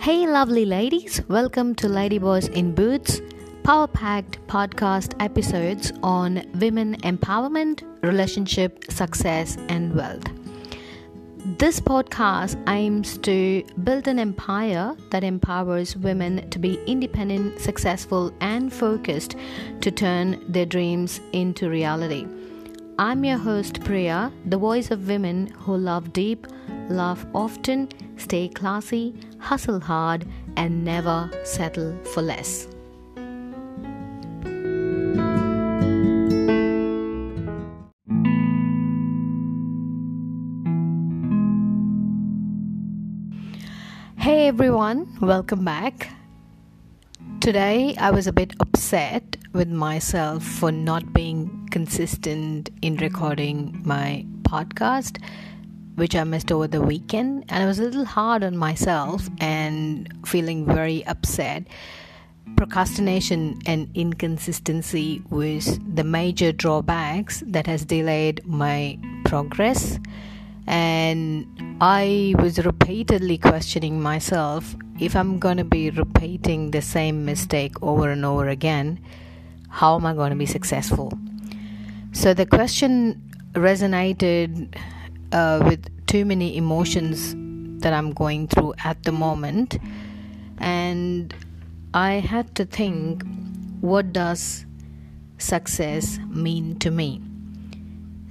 Hey, lovely ladies, welcome to Ladyboys in Boots, power packed podcast episodes on women empowerment, relationship, success, and wealth. This podcast aims to build an empire that empowers women to be independent, successful, and focused to turn their dreams into reality. I'm your host, Priya, the voice of women who love deep, love often, stay classy, hustle hard, and never settle for less. Hey everyone, welcome back. Today I was a bit upset with myself for not being consistent in recording my podcast which I missed over the weekend, and I was a little hard on myself and feeling very upset. Procrastination and inconsistency was the major drawbacks that has delayed my progress, and I was repeatedly questioning myself if I'm going to be repeating the same mistake over and over again, how am I going to be successful? So the question resonated uh, with too many emotions that I'm going through at the moment, and I had to think what does success mean to me?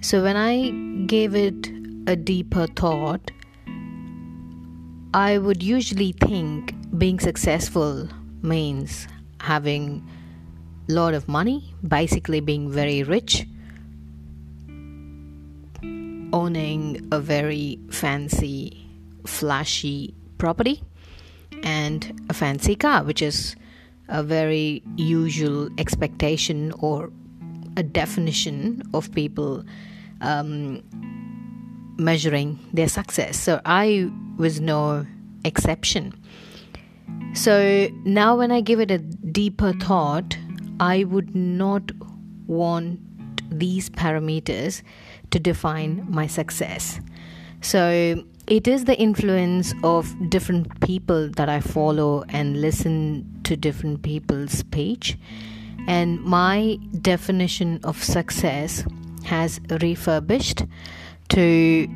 So when I gave it a deeper thought, I would usually think being successful means having a lot of money, basically being very rich owning a very fancy, flashy property and a fancy car, which is a very usual expectation or a definition of people um, measuring their success. So I was no exception. So now, when I give it a deeper thought, I would not want these parameters to define my success. So it is the influence of different people that I follow and listen to different people's speech. And my definition of success has refurbished to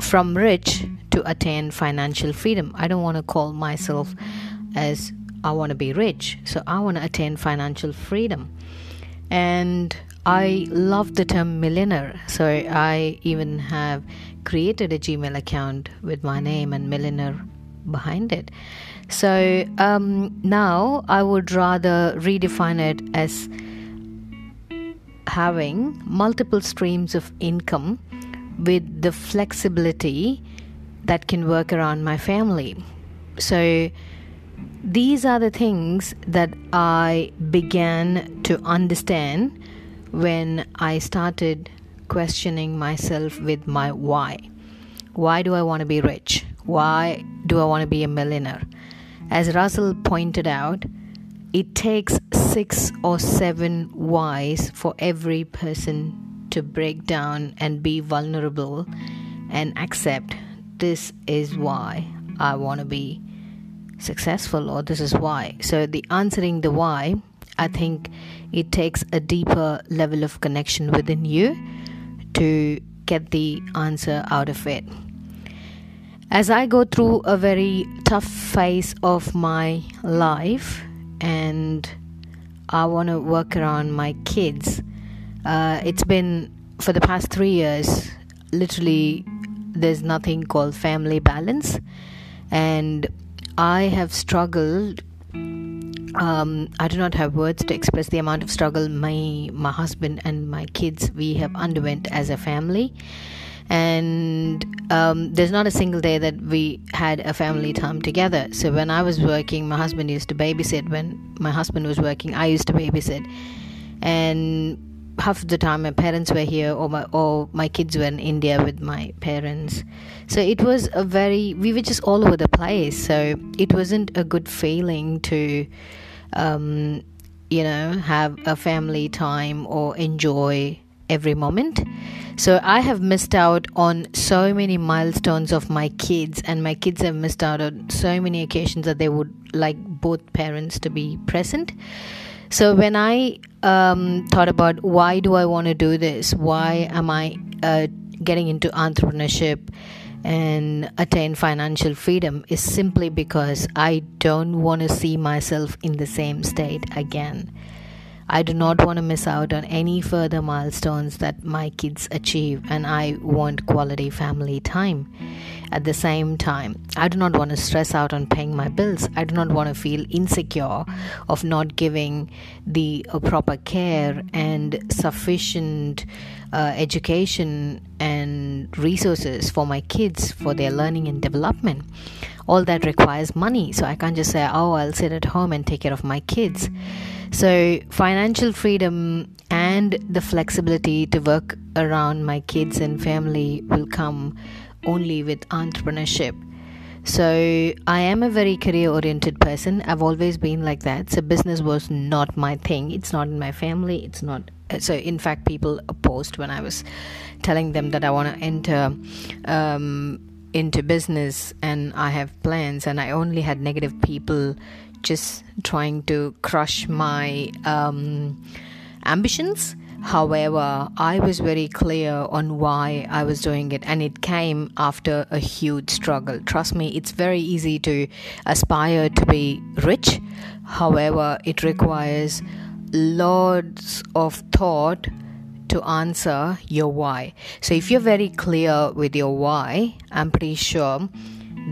from rich to attain financial freedom. I don't want to call myself as I want to be rich. So I want to attain financial freedom. And I love the term millionaire, so I even have created a Gmail account with my name and millionaire behind it. So um, now I would rather redefine it as having multiple streams of income with the flexibility that can work around my family. So these are the things that I began to understand when I started questioning myself with my why. Why do I want to be rich? Why do I want to be a millionaire? As Russell pointed out, it takes six or seven whys for every person to break down and be vulnerable and accept this is why I want to be successful or this is why. So, the answering the why I think it takes a deeper level of connection within you to get the answer out of it. As I go through a very tough phase of my life and I want to work around my kids, uh, it's been for the past three years, literally, there's nothing called family balance, and I have struggled um, I do not have words to express the amount of struggle my my husband and my kids we have underwent as a family. And um, there's not a single day that we had a family time together. So when i was working my husband used to babysit. When my husband was working i used to babysit. And half of the time my parents were here or my or my kids were in India with my parents. So it was a very we were just all over the place. So it wasn't a good feeling to um, you know have a family time or enjoy every moment. So I have missed out on so many milestones of my kids, and my kids have missed out on so many occasions that they would like both parents to be present. So when I um, thought about why do I want to do this, why am I uh, getting into entrepreneurship and attain financial freedom, is simply because I don't want to see myself in the same state again. I do not want to miss out on any further milestones that my kids achieve, and I want quality family time. At the same time, I do not want to stress out on paying my bills. I do not want to feel insecure of not giving the uh, proper care and sufficient uh, education and resources for my kids for their learning and development. All that requires money, so I can't just say, Oh, I'll sit at home and take care of my kids. So, financial freedom and the flexibility to work around my kids and family will come only with entrepreneurship. So, I am a very career oriented person. I've always been like that. So, business was not my thing. It's not in my family. It's not. So, in fact, people opposed when I was telling them that I want to enter um, into business and I have plans, and I only had negative people just trying to crush my um, ambitions. However, I was very clear on why I was doing it, and it came after a huge struggle. Trust me, it's very easy to aspire to be rich. However, it requires lots of thought to answer your why. So, if you're very clear with your why, I'm pretty sure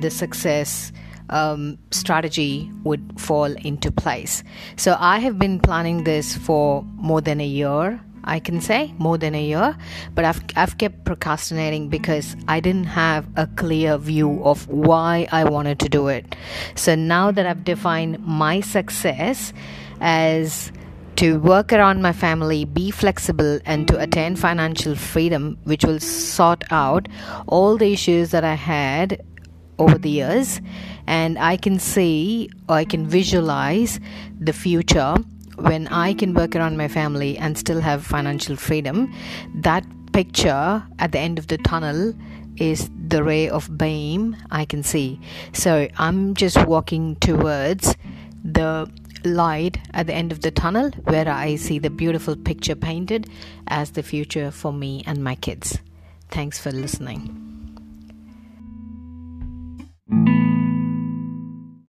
the success um, strategy would fall into place. So I have been planning this for more than a year. I can say more than a year, but I've, I've kept procrastinating because I didn't have a clear view of why I wanted to do it. So now that I've defined my success as to work around my family, be flexible, and to attain financial freedom, which will sort out all the issues that I had over the years and I can see or I can visualize the future when I can work around my family and still have financial freedom. That picture at the end of the tunnel is the ray of beam I can see. So I'm just walking towards the light at the end of the tunnel where I see the beautiful picture painted as the future for me and my kids. Thanks for listening.